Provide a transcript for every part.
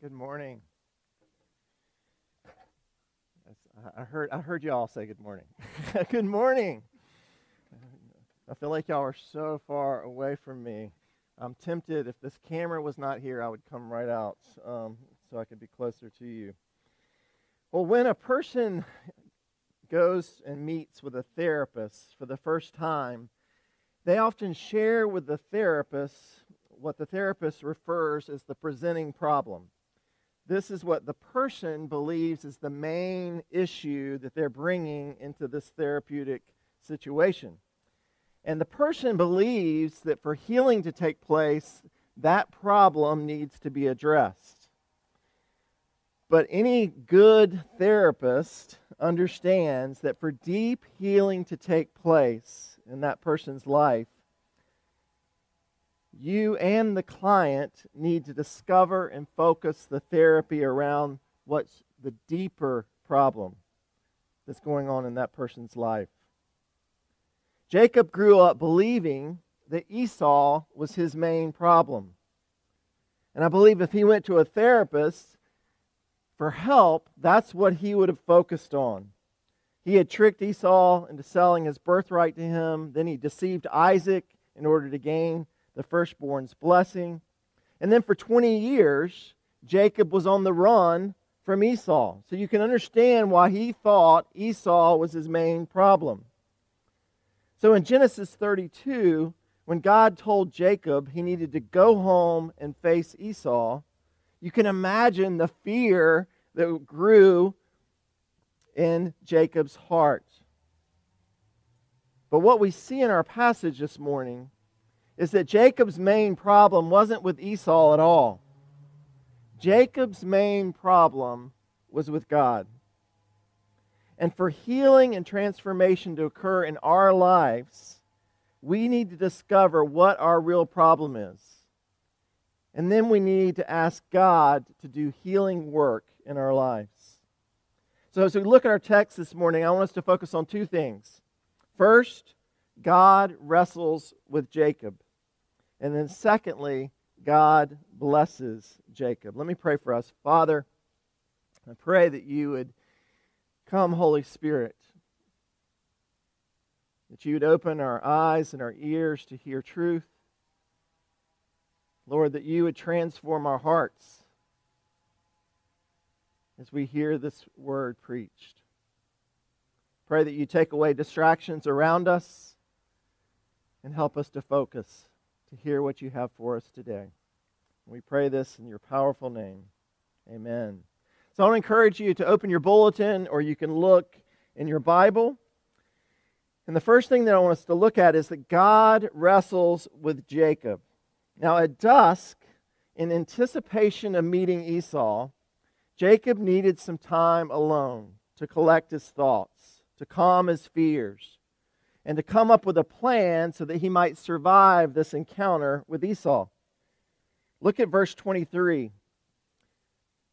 Good morning. I heard I heard you all say good morning. good morning. I feel like y'all are so far away from me. I'm tempted if this camera was not here, I would come right out um, so I could be closer to you. Well, when a person goes and meets with a therapist for the first time, they often share with the therapist what the therapist refers as the presenting problem. This is what the person believes is the main issue that they're bringing into this therapeutic situation. And the person believes that for healing to take place, that problem needs to be addressed. But any good therapist understands that for deep healing to take place in that person's life, you and the client need to discover and focus the therapy around what's the deeper problem that's going on in that person's life. Jacob grew up believing that Esau was his main problem. And I believe if he went to a therapist for help, that's what he would have focused on. He had tricked Esau into selling his birthright to him. Then he deceived Isaac in order to gain the firstborn's blessing. And then for 20 years, Jacob was on the run from Esau. So you can understand why he thought Esau was his main problem. So in Genesis 32, when God told Jacob he needed to go home and face Esau, you can imagine the fear that grew in Jacob's heart. But what we see in our passage this morning is that Jacob's main problem wasn't with Esau at all. Jacob's main problem was with God. And for healing and transformation to occur in our lives, we need to discover what our real problem is. And then we need to ask God to do healing work in our lives. So, as we look at our text this morning, I want us to focus on two things. First, God wrestles with Jacob. And then, secondly, God blesses Jacob. Let me pray for us. Father, I pray that you would come, Holy Spirit, that you would open our eyes and our ears to hear truth. Lord, that you would transform our hearts as we hear this word preached. Pray that you take away distractions around us and help us to focus to hear what you have for us today. We pray this in your powerful name. Amen. So I want to encourage you to open your bulletin or you can look in your Bible. And the first thing that I want us to look at is that God wrestles with Jacob. Now, at dusk, in anticipation of meeting Esau, Jacob needed some time alone to collect his thoughts, to calm his fears, and to come up with a plan so that he might survive this encounter with Esau. Look at verse 23.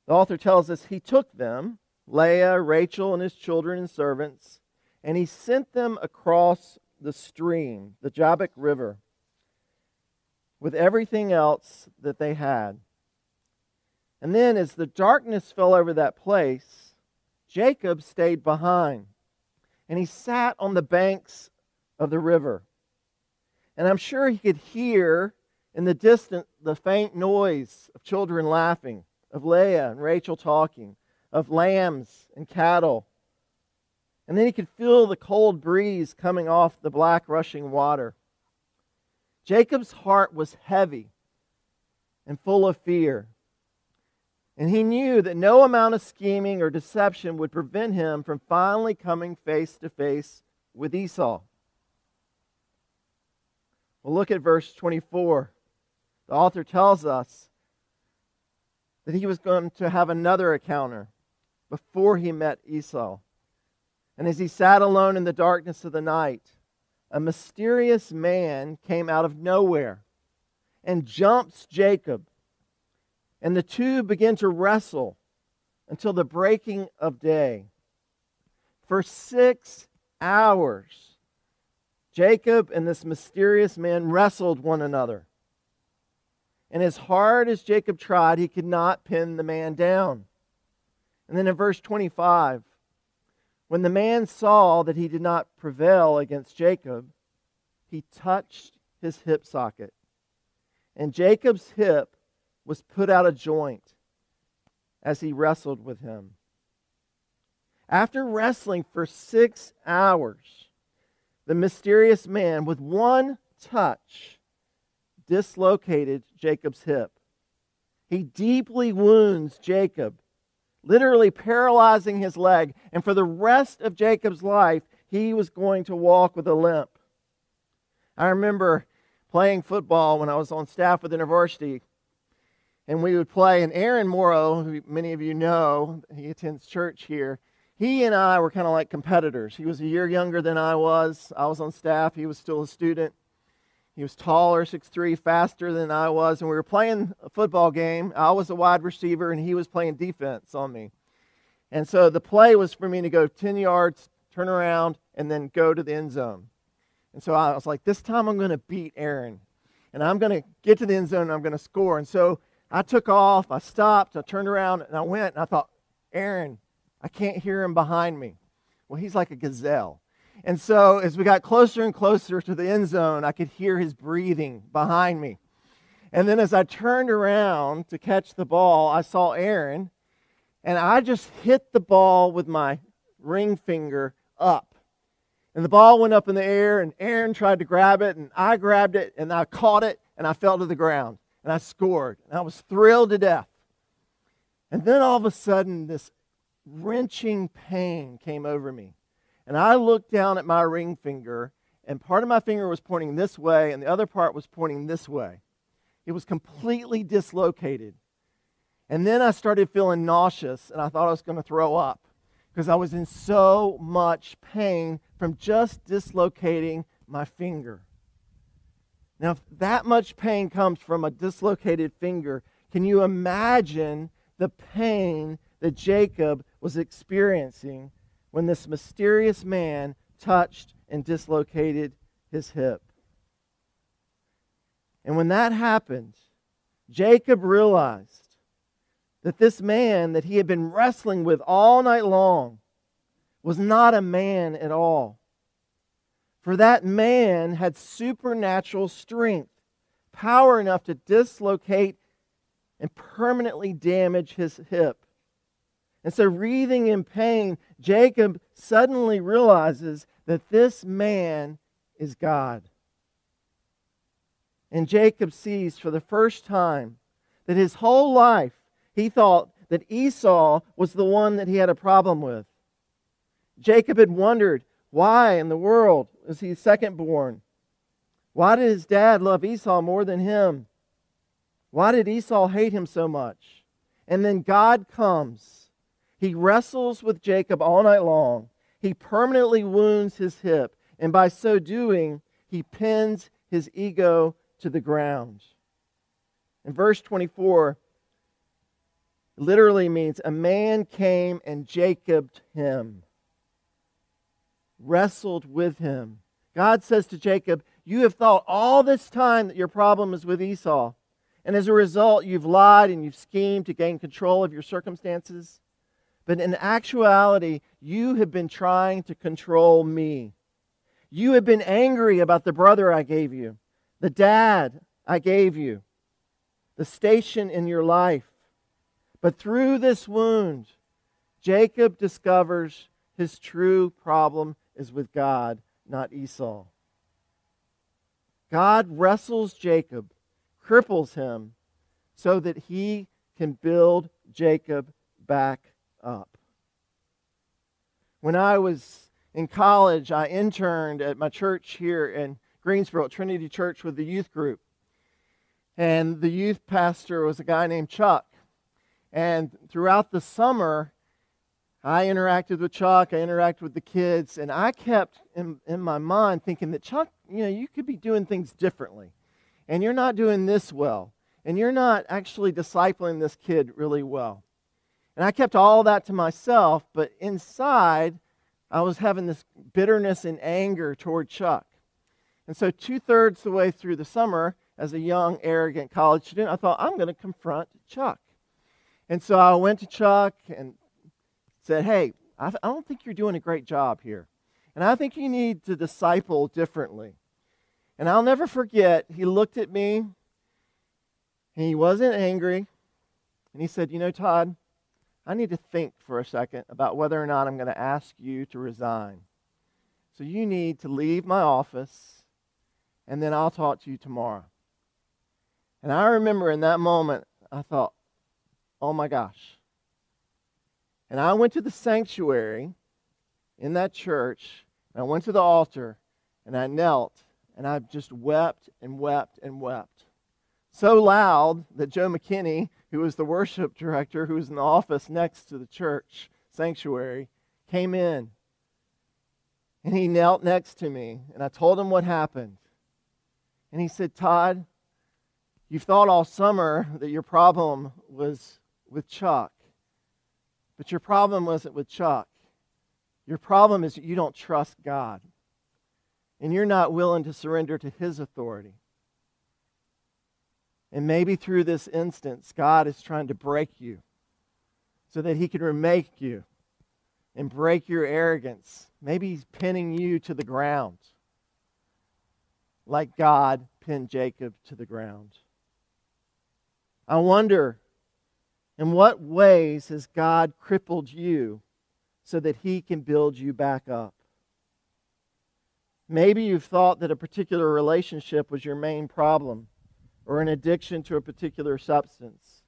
The author tells us he took them, Leah, Rachel, and his children and servants, and he sent them across the stream, the Jabbok River, with everything else that they had. And then, as the darkness fell over that place, Jacob stayed behind, and he sat on the banks of the river. And I'm sure he could hear in the distance the faint noise of children laughing, of Leah and Rachel talking, of lambs and cattle. And then he could feel the cold breeze coming off the black rushing water. Jacob's heart was heavy and full of fear. And he knew that no amount of scheming or deception would prevent him from finally coming face to face with Esau. Well, look at verse 24. The author tells us that he was going to have another encounter before he met Esau. And as he sat alone in the darkness of the night, a mysterious man came out of nowhere and jumps Jacob. And the two begin to wrestle until the breaking of day. For six hours, Jacob and this mysterious man wrestled one another. And as hard as Jacob tried, he could not pin the man down. And then in verse 25, when the man saw that he did not prevail against Jacob, he touched his hip socket. And Jacob's hip was put out of joint as he wrestled with him. After wrestling for six hours, the mysterious man, with one touch, dislocated Jacob's hip. He deeply wounds Jacob, literally paralyzing his leg, and for the rest of Jacob's life, he was going to walk with a limp. I remember playing football when I was on staff with the university, and we would play. And Aaron Morrow, who many of you know, he attends church here. He and I were kind of like competitors. He was a year younger than I was. I was on staff. He was still a student. He was taller, 6'3, faster than I was. And we were playing a football game. I was a wide receiver, and he was playing defense on me. And so the play was for me to go 10 yards, turn around, and then go to the end zone. And so I was like, this time I'm going to beat Aaron. And I'm going to get to the end zone and I'm going to score. And so I took off, I stopped, I turned around, and I went, and I thought, Aaron, I can't hear him behind me. Well, he's like a gazelle. And so as we got closer and closer to the end zone, I could hear his breathing behind me. And then as I turned around to catch the ball, I saw Aaron, and I just hit the ball with my ring finger up. And the ball went up in the air, and Aaron tried to grab it, and I grabbed it, and I caught it, and I fell to the ground, and I scored. And I was thrilled to death. And then all of a sudden, this wrenching pain came over me. And I looked down at my ring finger, and part of my finger was pointing this way, and the other part was pointing this way. It was completely dislocated. And then I started feeling nauseous, and I thought I was going to throw up because I was in so much pain from just dislocating my finger. Now, if that much pain comes from a dislocated finger, can you imagine the pain that Jacob was experiencing when this mysterious man touched and dislocated his hip? And when that happened, Jacob realized that this man that he had been wrestling with all night long was not a man at all. For that man had supernatural strength, power enough to dislocate and permanently damage his hip. And so, wreathing in pain, Jacob suddenly realizes that this man is God. And Jacob sees for the first time that his whole life he thought that Esau was the one that he had a problem with. Jacob had wondered why in the world was he second born? Why did his dad love Esau more than him? Why did Esau hate him so much? And then God comes. He wrestles with Jacob all night long. He permanently wounds his hip, and by so doing, he pins his ego to the ground. In verse 24, literally means a man came and Jacobed him, wrestled with him. God says to Jacob, You have thought all this time that your problem is with Esau. And as a result, you've lied and you've schemed to gain control of your circumstances. But in actuality, you have been trying to control me. You have been angry about the brother I gave you, the dad I gave you, the station in your life. But through this wound, Jacob discovers his true problem is with God, not Esau. God wrestles Jacob, cripples him, so that he can build Jacob back up. When I was in college, I interned at my church here in Greensboro, Trinity Church, with the youth group. And the youth pastor was a guy named Chuck. And throughout the summer, I interacted with Chuck, I interacted with the kids, and I kept in, in my mind thinking that Chuck, you know, you could be doing things differently. And you're not doing this well. And you're not actually discipling this kid really well. And I kept all that to myself, but inside, I was having this bitterness and anger toward Chuck. And so, two thirds of the way through the summer, as a young, arrogant college student, I thought, I'm going to confront Chuck. And so I went to Chuck and said, Hey, I, I don't think you're doing a great job here. And I think you need to disciple differently. And I'll never forget, he looked at me and he wasn't angry. And he said, You know, Todd, I need to think for a second about whether or not I'm going to ask you to resign. So you need to leave my office, and then I'll talk to you tomorrow. And I remember in that moment, I thought, oh my gosh. And I went to the sanctuary in that church, and I went to the altar, and I knelt, and I just wept and wept and wept. So loud that Joe McKinney, who was the worship director, who was in the office next to the church sanctuary, came in. And he knelt next to me, and I told him what happened. And he said, Todd, you've thought all summer that your problem was with Chuck. But your problem wasn't with Chuck. Your problem is that you don't trust God. And you're not willing to surrender to His authority. And maybe through this instance, God is trying to break you so that He can remake you and break your arrogance. Maybe He's pinning you to the ground like God pinned Jacob to the ground. I wonder in what ways has God crippled you so that He can build you back up? Maybe you've thought that a particular relationship was your main problem or an addiction to a particular substance.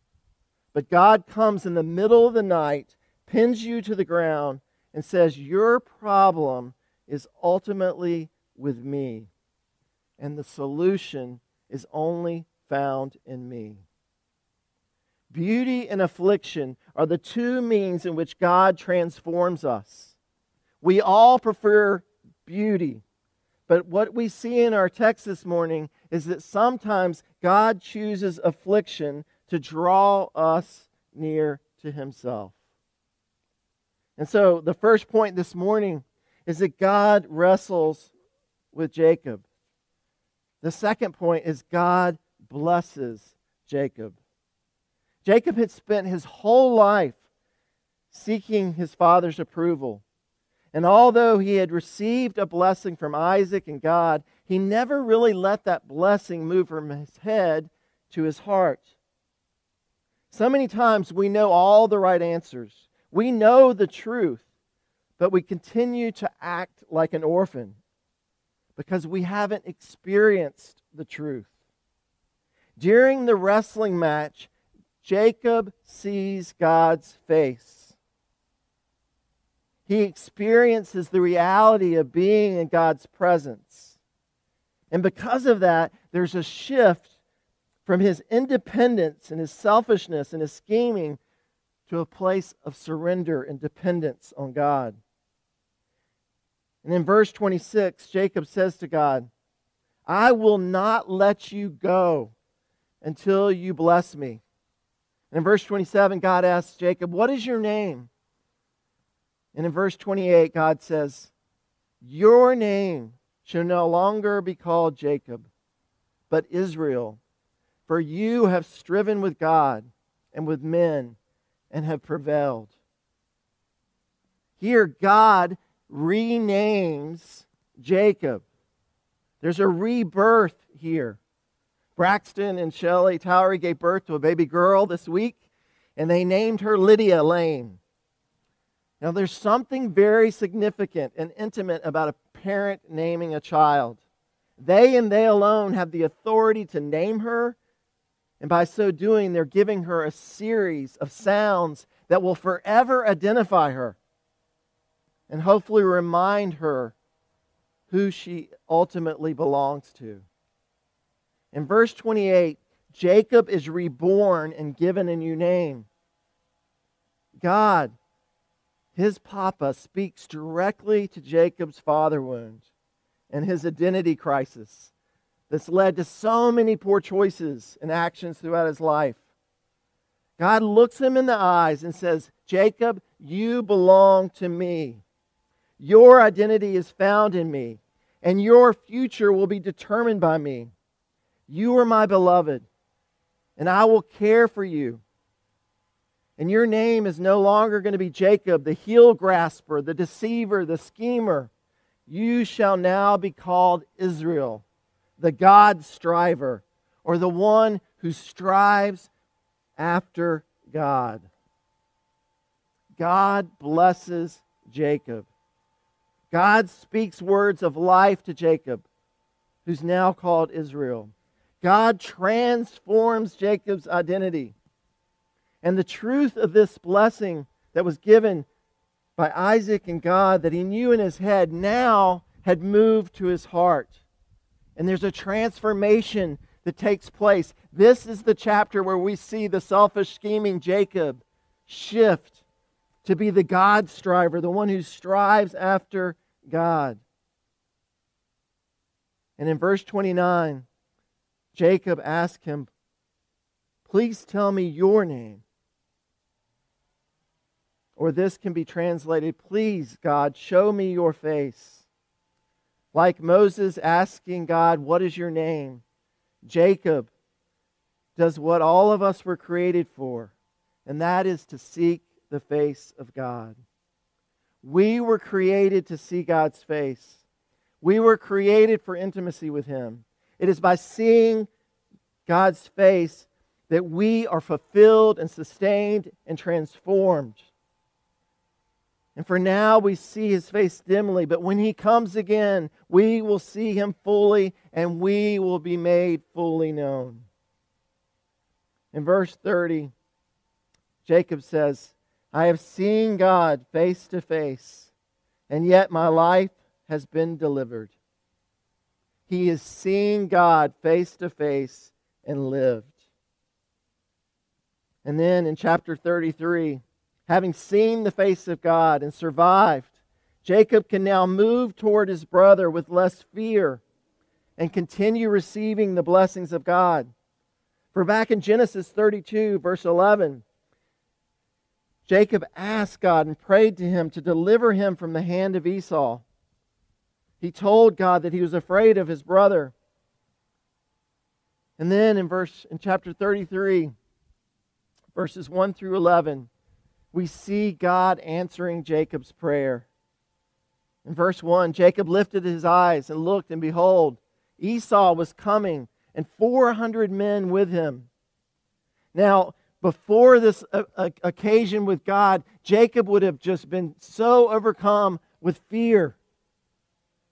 But God comes in the middle of the night, pins you to the ground, and says, Your problem is ultimately with me, and the solution is only found in me. Beauty and affliction are the two means in which God transforms us. We all prefer beauty, but what we see in our text this morning is that sometimes God chooses affliction to draw us near to Himself. And so the first point this morning is that God wrestles with Jacob. The second point is God blesses Jacob. Jacob had spent his whole life seeking his father's approval. And although he had received a blessing from Isaac and God, he never really let that blessing move from his head to his heart. So many times we know all the right answers, we know the truth, but we continue to act like an orphan because we haven't experienced the truth. During the wrestling match, Jacob sees God's face he experiences the reality of being in God's presence. And because of that, there's a shift from his independence and his selfishness and his scheming to a place of surrender and dependence on God. And in verse 26, Jacob says to God, I will not let you go until you bless me. And in verse 27, God asks Jacob, What is your name? And in verse 28, God says, Your name shall no longer be called Jacob, but Israel, for you have striven with God and with men and have prevailed. Here, God renames Jacob. There's a rebirth here. Braxton and Shelley Towery gave birth to a baby girl this week, and they named her Lydia Lane. Now, there's something very significant and intimate about a parent naming a child. They and they alone have the authority to name her, and by so doing, they're giving her a series of sounds that will forever identify her and hopefully remind her who she ultimately belongs to. In verse 28, Jacob is reborn and given a new name. God his papa speaks directly to Jacob's father wound and his identity crisis that's led to so many poor choices and actions throughout his life. God looks him in the eyes and says, Jacob, you belong to me. Your identity is found in me, and your future will be determined by me. You are my beloved, and I will care for you. And your name is no longer going to be Jacob, the heel grasper, the deceiver, the schemer. You shall now be called Israel, the God striver, or the one who strives after God. God blesses Jacob. God speaks words of life to Jacob, who's now called Israel. God transforms Jacob's identity. And the truth of this blessing that was given by Isaac and God that he knew in his head now had moved to his heart. And there's a transformation that takes place. This is the chapter where we see the selfish, scheming Jacob shift to be the God striver, the one who strives after God. And in verse 29, Jacob asked him, Please tell me your name. Or this can be translated, Please, God, show me your face. Like Moses asking God, What is your name? Jacob does what all of us were created for, and that is to seek the face of God. We were created to see God's face. We were created for intimacy with Him. It is by seeing God's face that we are fulfilled and sustained and transformed. And for now, we see his face dimly, but when he comes again, we will see him fully and we will be made fully known. In verse 30, Jacob says, I have seen God face to face, and yet my life has been delivered. He is seeing God face to face and lived. And then in chapter 33, having seen the face of God and survived, Jacob can now move toward his brother with less fear and continue receiving the blessings of God. For back in Genesis 32, verse 11, Jacob asked God and prayed to him to deliver him from the hand of Esau. He told God that he was afraid of his brother. And then in verse in chapter 33, verses 1 through 11, we see God answering Jacob's prayer. In verse 1, Jacob lifted his eyes and looked, and behold, Esau was coming, and 400 men with him. Now, before this uh, uh, occasion with God, Jacob would have just been so overcome with fear.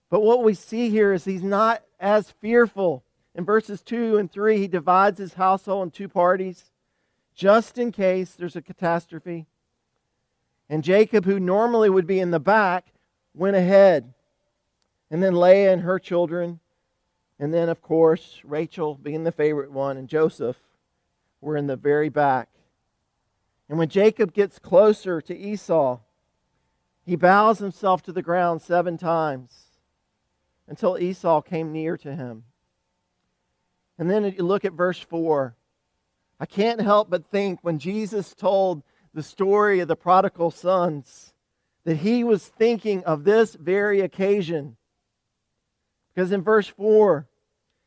But what we see here is he's not as fearful. In verses 2 and 3, he divides his household in two parties just in case there's a catastrophe. And Jacob, who normally would be in the back, went ahead. And then Leah and her children. And then, of course, Rachel being the favorite one, and Joseph were in the very back. And when Jacob gets closer to Esau, he bows himself to the ground seven times until Esau came near to him. And then you look at verse 4. I can't help but think when Jesus told the story of the prodigal sons that he was thinking of this very occasion. Because in verse 4,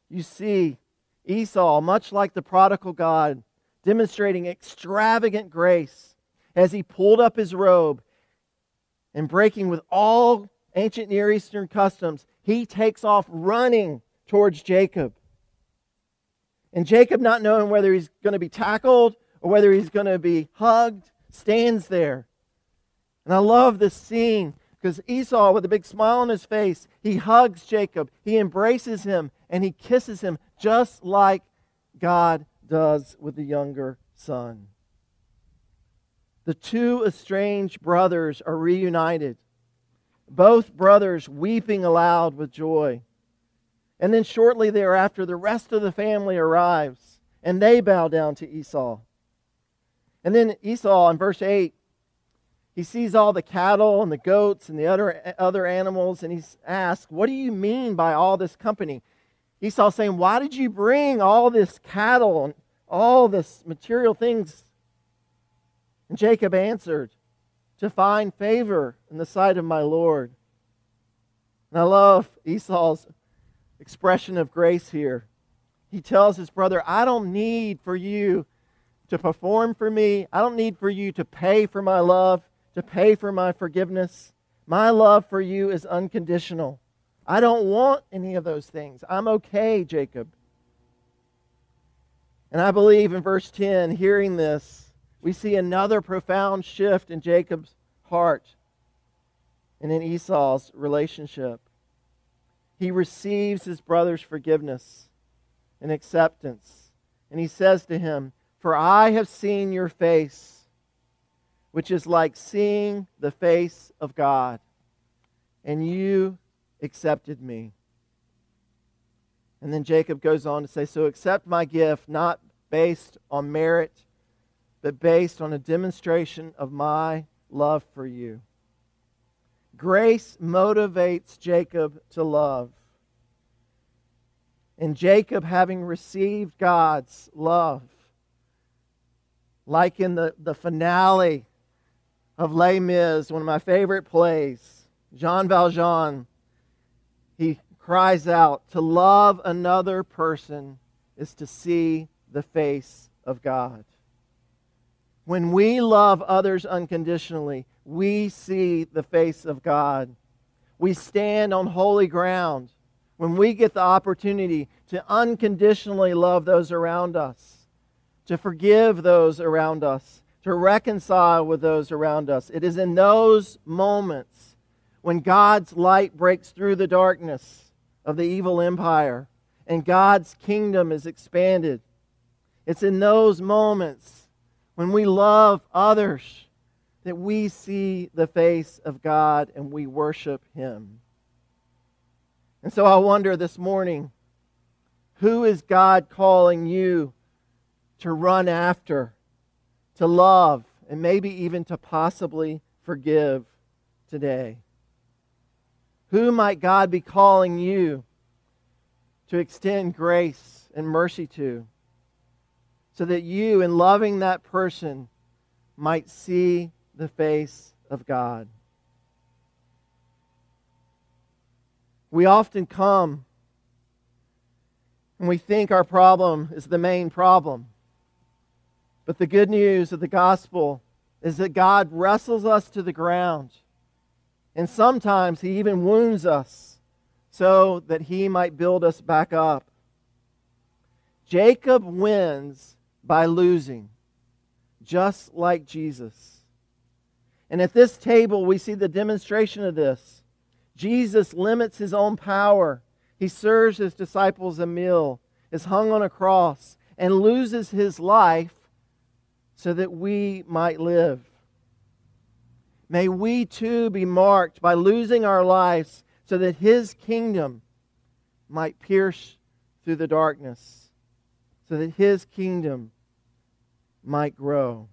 you see Esau, much like the prodigal God, demonstrating extravagant grace as he pulled up his robe and breaking with all ancient Near Eastern customs, he takes off running towards Jacob. And Jacob, not knowing whether he's going to be tackled or whether he's going to be hugged, stands there. And I love this scene because Esau, with a big smile on his face, he hugs Jacob, he embraces him, and he kisses him just like God does with the younger son. The two estranged brothers are reunited, both brothers weeping aloud with joy. And then shortly thereafter, the rest of the family arrives, and they bow down to Esau. And then Esau in verse 8, he sees all the cattle and the goats and the other, other animals, and he asks, What do you mean by all this company? Esau saying, Why did you bring all this cattle and all this material things? And Jacob answered, To find favor in the sight of my Lord. And I love Esau's expression of grace here. He tells his brother, I don't need for you to perform for me. I don't need for you to pay for my love, to pay for my forgiveness. My love for you is unconditional. I don't want any of those things. I'm okay, Jacob. And I believe in verse 10, hearing this, we see another profound shift in Jacob's heart and in Esau's relationship. He receives his brother's forgiveness and acceptance. And he says to him, For I have seen your face, which is like seeing the face of God, and you accepted me. And then Jacob goes on to say, So accept my gift, not based on merit, but based on a demonstration of my love for you. Grace motivates Jacob to love. And Jacob, having received God's love, like in the, the finale of Les Mis, one of my favorite plays, Jean Valjean, he cries out, To love another person is to see the face of God. When we love others unconditionally, we see the face of God. We stand on holy ground when we get the opportunity to unconditionally love those around us, to forgive those around us, to reconcile with those around us. It is in those moments when God's light breaks through the darkness of the evil empire and God's kingdom is expanded. It's in those moments when we love others that we see the face of God and we worship Him. And so I wonder this morning who is God calling you to run after, to love, and maybe even to possibly forgive today? Who might God be calling you to extend grace and mercy to so that you, in loving that person, might see the face of God? We often come and we think our problem is the main problem. But the good news of the gospel is that God wrestles us to the ground. And sometimes he even wounds us so that he might build us back up. Jacob wins by losing, just like Jesus. And at this table, we see the demonstration of this. Jesus limits his own power. He serves his disciples a meal, is hung on a cross, and loses his life so that we might live. May we too be marked by losing our lives so that his kingdom might pierce through the darkness, so that his kingdom might grow.